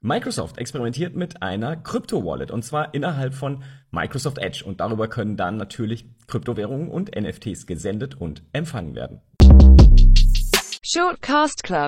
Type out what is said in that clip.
Microsoft experimentiert mit einer Krypto-Wallet und zwar innerhalb von Microsoft Edge und darüber können dann natürlich Kryptowährungen und NFTs gesendet und empfangen werden. Shortcast Club